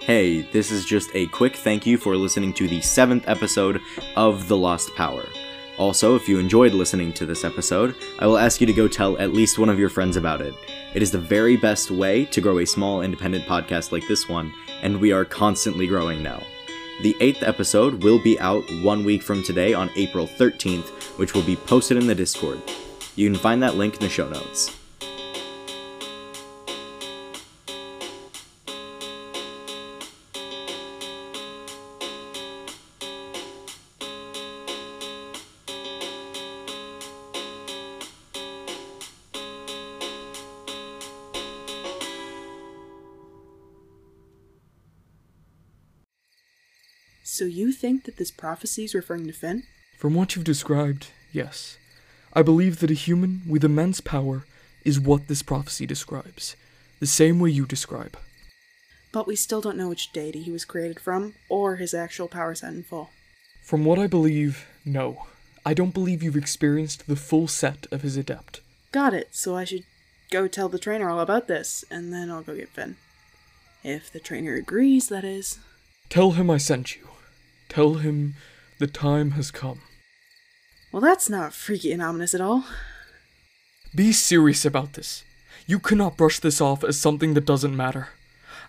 Hey, this is just a quick thank you for listening to the seventh episode of The Lost Power. Also, if you enjoyed listening to this episode, I will ask you to go tell at least one of your friends about it. It is the very best way to grow a small independent podcast like this one, and we are constantly growing now. The eighth episode will be out one week from today on April 13th, which will be posted in the Discord. You can find that link in the show notes. So you think that this prophecy is referring to Finn? From what you've described, yes. I believe that a human with immense power is what this prophecy describes, the same way you describe. But we still don't know which deity he was created from, or his actual power set in full. From what I believe, no. I don't believe you've experienced the full set of his adept. Got it, so I should go tell the trainer all about this, and then I'll go get Finn. If the trainer agrees, that is. Tell him I sent you. Tell him the time has come. Well, that's not freaky and ominous at all. Be serious about this. You cannot brush this off as something that doesn't matter.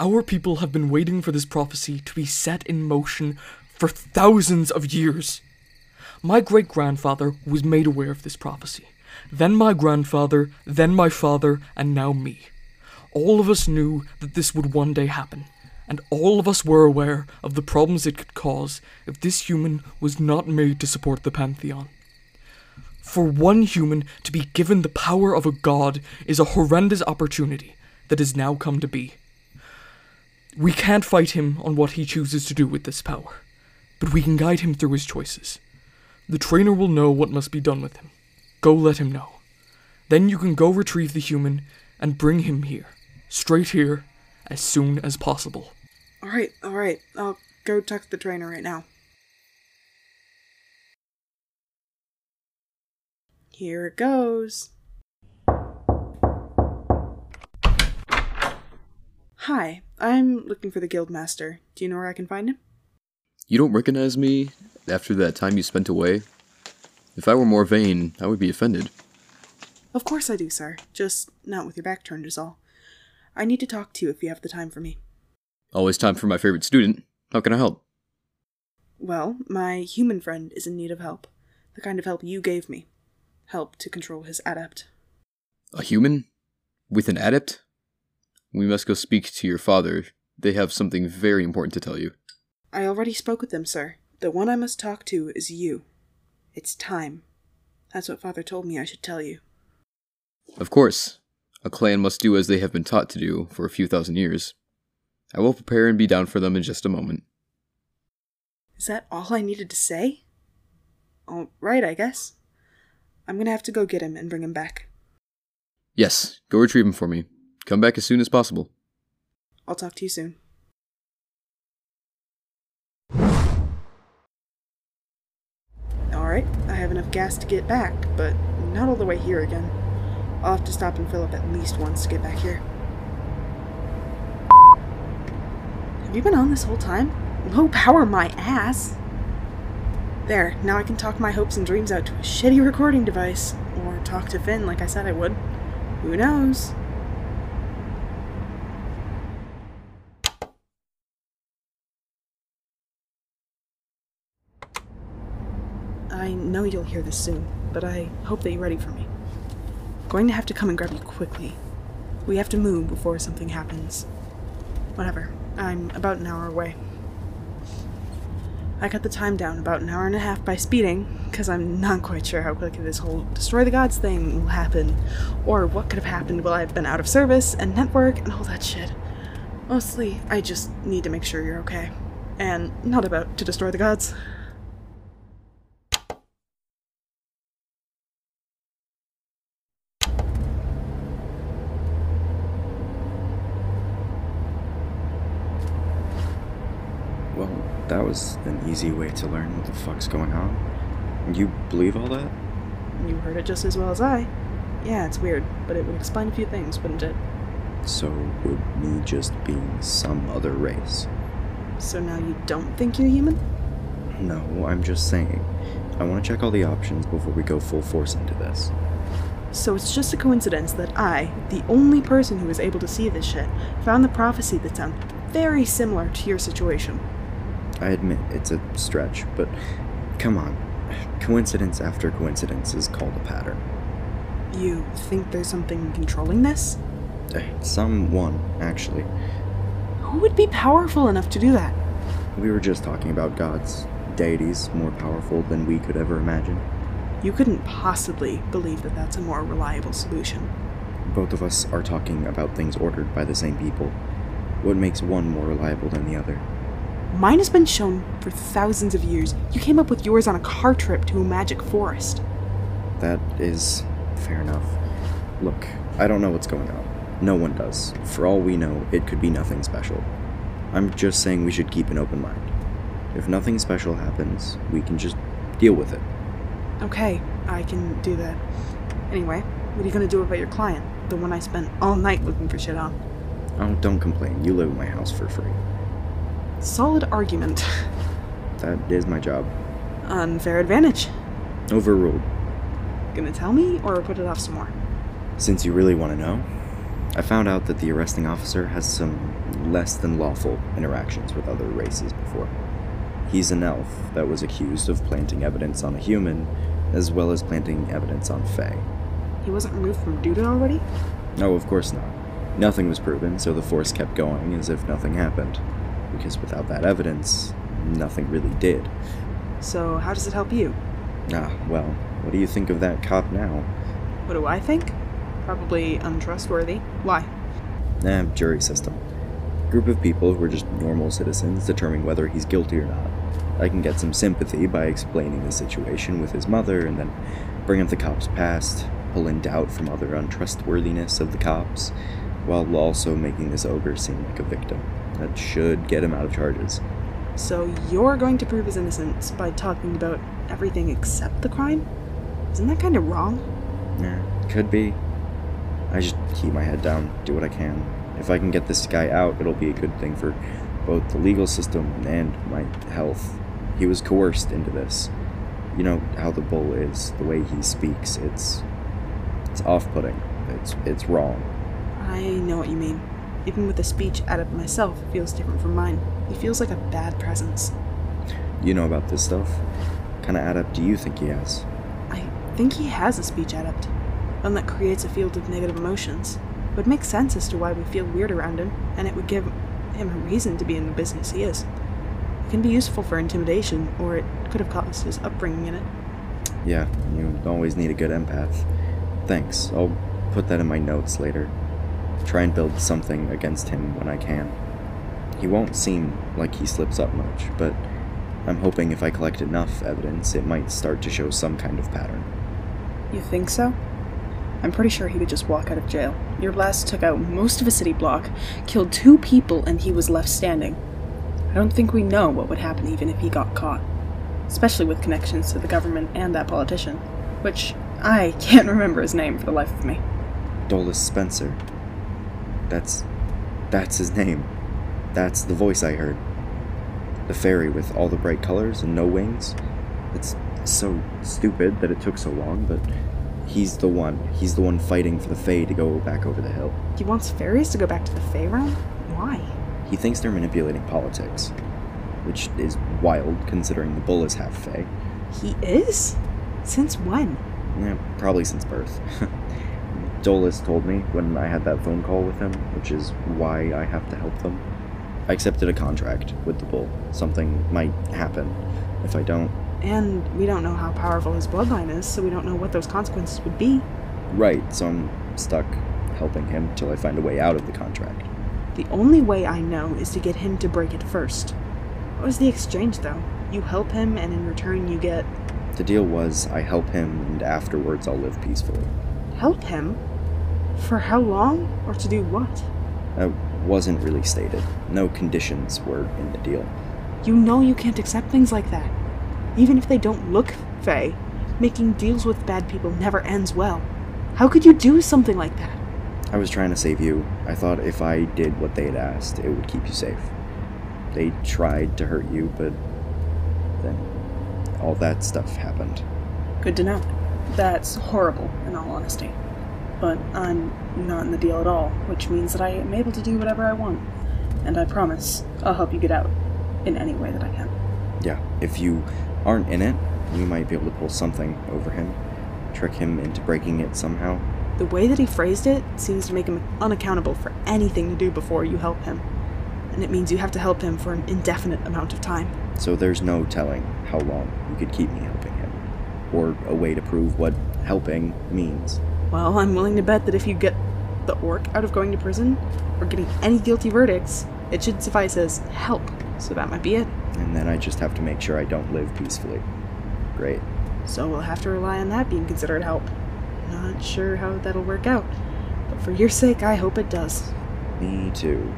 Our people have been waiting for this prophecy to be set in motion for thousands of years. My great grandfather was made aware of this prophecy. Then my grandfather, then my father, and now me. All of us knew that this would one day happen, and all of us were aware of the problems it could cause if this human was not made to support the Pantheon. For one human to be given the power of a god is a horrendous opportunity that has now come to be. We can't fight him on what he chooses to do with this power, but we can guide him through his choices. The trainer will know what must be done with him. Go let him know. Then you can go retrieve the human and bring him here, straight here, as soon as possible. Alright, alright. I'll go talk to the trainer right now. Here it goes. Hi, I'm looking for the guildmaster. Do you know where I can find him? You don't recognize me after that time you spent away? If I were more vain, I would be offended. Of course I do, sir. Just not with your back turned is all. I need to talk to you if you have the time for me. Always time for my favorite student. How can I help? Well, my human friend is in need of help. The kind of help you gave me. Help to control his adept. A human? With an adept? We must go speak to your father. They have something very important to tell you. I already spoke with them, sir. The one I must talk to is you. It's time. That's what father told me I should tell you. Of course. A clan must do as they have been taught to do for a few thousand years. I will prepare and be down for them in just a moment. Is that all I needed to say? All right, I guess. I'm gonna have to go get him and bring him back. Yes, go retrieve him for me. Come back as soon as possible. I'll talk to you soon. Alright, I have enough gas to get back, but not all the way here again. I'll have to stop and fill up at least once to get back here. Have you been on this whole time? Low power my ass! There, now I can talk my hopes and dreams out to a shitty recording device. Or talk to Finn like I said I would. Who knows? I know you'll hear this soon, but I hope that you're ready for me. I'm going to have to come and grab you quickly. We have to move before something happens. Whatever. I'm about an hour away. I cut the time down about an hour and a half by speeding, because I'm not quite sure how quickly this whole destroy the gods thing will happen, or what could have happened while I've been out of service and network and all that shit. Mostly, I just need to make sure you're okay. And not about to destroy the gods. Well, that was an easy way to learn what the fuck's going on. You believe all that? You heard it just as well as I. Yeah, it's weird, but it would explain a few things, wouldn't it? So would me just being some other race? So now you don't think you're human? No, I'm just saying. I want to check all the options before we go full force into this. So it's just a coincidence that I, the only person who was able to see this shit, found the prophecy that sounds very similar to your situation. I admit it's a stretch, but come on. Coincidence after coincidence is called a pattern. You think there's something controlling this? Eh, Someone, actually. Who would be powerful enough to do that? We were just talking about gods, deities more powerful than we could ever imagine. You couldn't possibly believe that that's a more reliable solution. Both of us are talking about things ordered by the same people. What makes one more reliable than the other? Mine has been shown for thousands of years. You came up with yours on a car trip to a magic forest. That is fair enough. Look, I don't know what's going on. No one does. For all we know, it could be nothing special. I'm just saying we should keep an open mind. If nothing special happens, we can just deal with it. Okay, I can do that. Anyway, what are you gonna do about your client? The one I spent all night looking for shit on. Oh, don't complain. You live at my house for free. Solid argument. That is my job. Unfair advantage. Overruled. Gonna tell me or put it off some more? Since you really want to know, I found out that the arresting officer has some less than lawful interactions with other races before. He's an elf that was accused of planting evidence on a human, as well as planting evidence on Fae. He wasn't removed from duty already? No, of course not. Nothing was proven, so the force kept going as if nothing happened. Because without that evidence, nothing really did. So how does it help you? Ah, well, what do you think of that cop now? What do I think? Probably untrustworthy. Why? Eh, jury system. Group of people who are just normal citizens determining whether he's guilty or not. I can get some sympathy by explaining the situation with his mother and then bring up the cop's past, pull in doubt from other untrustworthiness of the cops, while also making this ogre seem like a victim. That should get him out of charges. So you're going to prove his innocence by talking about everything except the crime? Isn't that kind of wrong? Yeah, could be. I just keep my head down, do what I can. If I can get this guy out, it'll be a good thing for both the legal system and my health. He was coerced into this. You know how the bull is, the way he speaks, it's it's off-putting. It's it's wrong. I know what you mean. Even with a speech adept myself, it feels different from mine. He feels like a bad presence. You know about this stuff. What kind of adept do you think he has? I think he has a speech adept. One that creates a field of negative emotions. It would make sense as to why we feel weird around him, and it would give him a reason to be in the business he is. It can be useful for intimidation, or it could have caused his upbringing in it. Yeah, you always need a good empath. Thanks. I'll put that in my notes later. Try and build something against him when I can. He won't seem like he slips up much, but I'm hoping if I collect enough evidence, it might start to show some kind of pattern. You think so? I'm pretty sure he would just walk out of jail. Your blast took out most of a city block, killed two people, and he was left standing. I don't think we know what would happen even if he got caught. Especially with connections to the government and that politician. Which I can't remember his name for the life of me. Dolus Spencer. That's. that's his name. That's the voice I heard. The fairy with all the bright colors and no wings. It's so stupid that it took so long, but he's the one. He's the one fighting for the Fae to go back over the hill. He wants fairies to go back to the Fae realm? Why? He thinks they're manipulating politics, which is wild considering the bull is half Fae. He is? Since when? Yeah, probably since birth. Dolus told me when I had that phone call with him, which is why I have to help them. I accepted a contract with the bull. Something might happen. If I don't, And we don't know how powerful his bloodline is, so we don't know what those consequences would be. right, so I'm stuck helping him till I find a way out of the contract. The only way I know is to get him to break it first. What was the exchange, though? You help him, and in return, you get. The deal was I help him, and afterwards I'll live peacefully. Help him? For how long? Or to do what? That wasn't really stated. No conditions were in the deal. You know you can't accept things like that. Even if they don't look Fae, making deals with bad people never ends well. How could you do something like that? I was trying to save you. I thought if I did what they had asked, it would keep you safe. They tried to hurt you, but then all that stuff happened. Good to know. That's horrible, in all honesty. But I'm not in the deal at all, which means that I am able to do whatever I want. And I promise I'll help you get out in any way that I can. Yeah, if you aren't in it, you might be able to pull something over him, trick him into breaking it somehow. The way that he phrased it seems to make him unaccountable for anything to do before you help him. And it means you have to help him for an indefinite amount of time. So there's no telling how long you could keep me helping him, or a way to prove what helping means. Well, I'm willing to bet that if you get the orc out of going to prison, or getting any guilty verdicts, it should suffice as help. So that might be it. And then I just have to make sure I don't live peacefully. Great. So we'll have to rely on that being considered help. Not sure how that'll work out, but for your sake, I hope it does. Me too.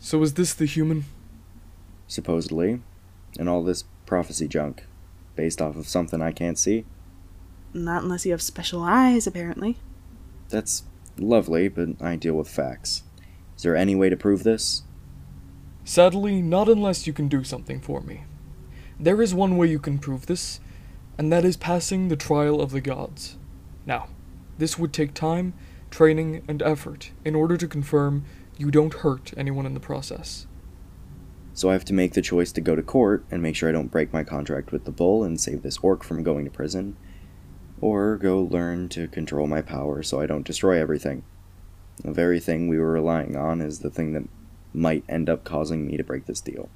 So is this the human? Supposedly. And all this prophecy junk. Based off of something I can't see. Not unless you have special eyes, apparently. That's lovely, but I deal with facts. Is there any way to prove this? Sadly, not unless you can do something for me. There is one way you can prove this, and that is passing the trial of the gods. Now, this would take time, training, and effort in order to confirm you don't hurt anyone in the process. So I have to make the choice to go to court and make sure I don't break my contract with the bull and save this orc from going to prison, or go learn to control my power so I don't destroy everything. The very thing we were relying on is the thing that might end up causing me to break this deal.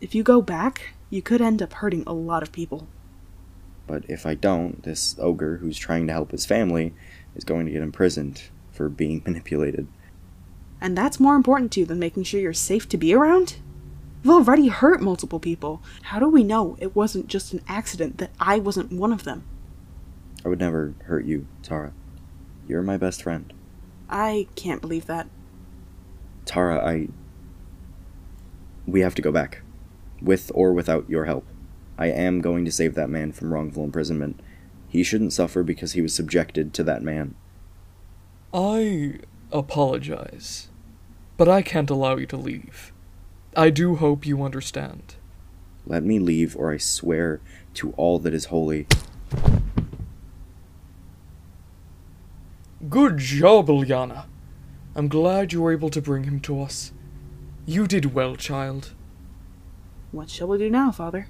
If you go back, you could end up hurting a lot of people. But if I don't, this ogre who's trying to help his family is going to get imprisoned for being manipulated. And that's more important to you than making sure you're safe to be around? You've already hurt multiple people. How do we know it wasn't just an accident that I wasn't one of them? I would never hurt you, Tara. You're my best friend. I can't believe that. Tara, I. We have to go back. With or without your help. I am going to save that man from wrongful imprisonment. He shouldn't suffer because he was subjected to that man. I apologize, but I can't allow you to leave. I do hope you understand. Let me leave, or I swear to all that is holy. Good job, Ilyana. I'm glad you were able to bring him to us. You did well, child. What shall we do now, Father?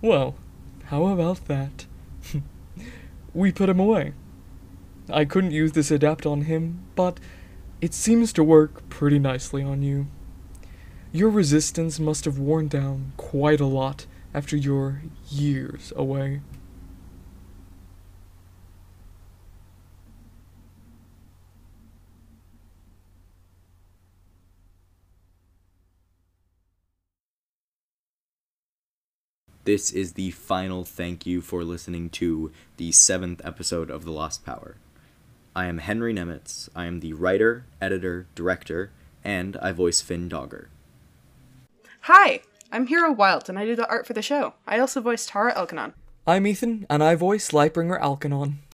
Well, how about that? we put him away. I couldn't use this adept on him, but it seems to work pretty nicely on you. Your resistance must have worn down quite a lot after your years away. This is the final thank you for listening to the seventh episode of The Lost Power. I am Henrik Nemitz. I am the writer, editor, director, and I voice Finn Dogger. Hi, I'm Hiro Wilde, and I do the art for the show. I also voice Tara Elkanon. I'm Ethan, and I voice Lightbringer Alkanon.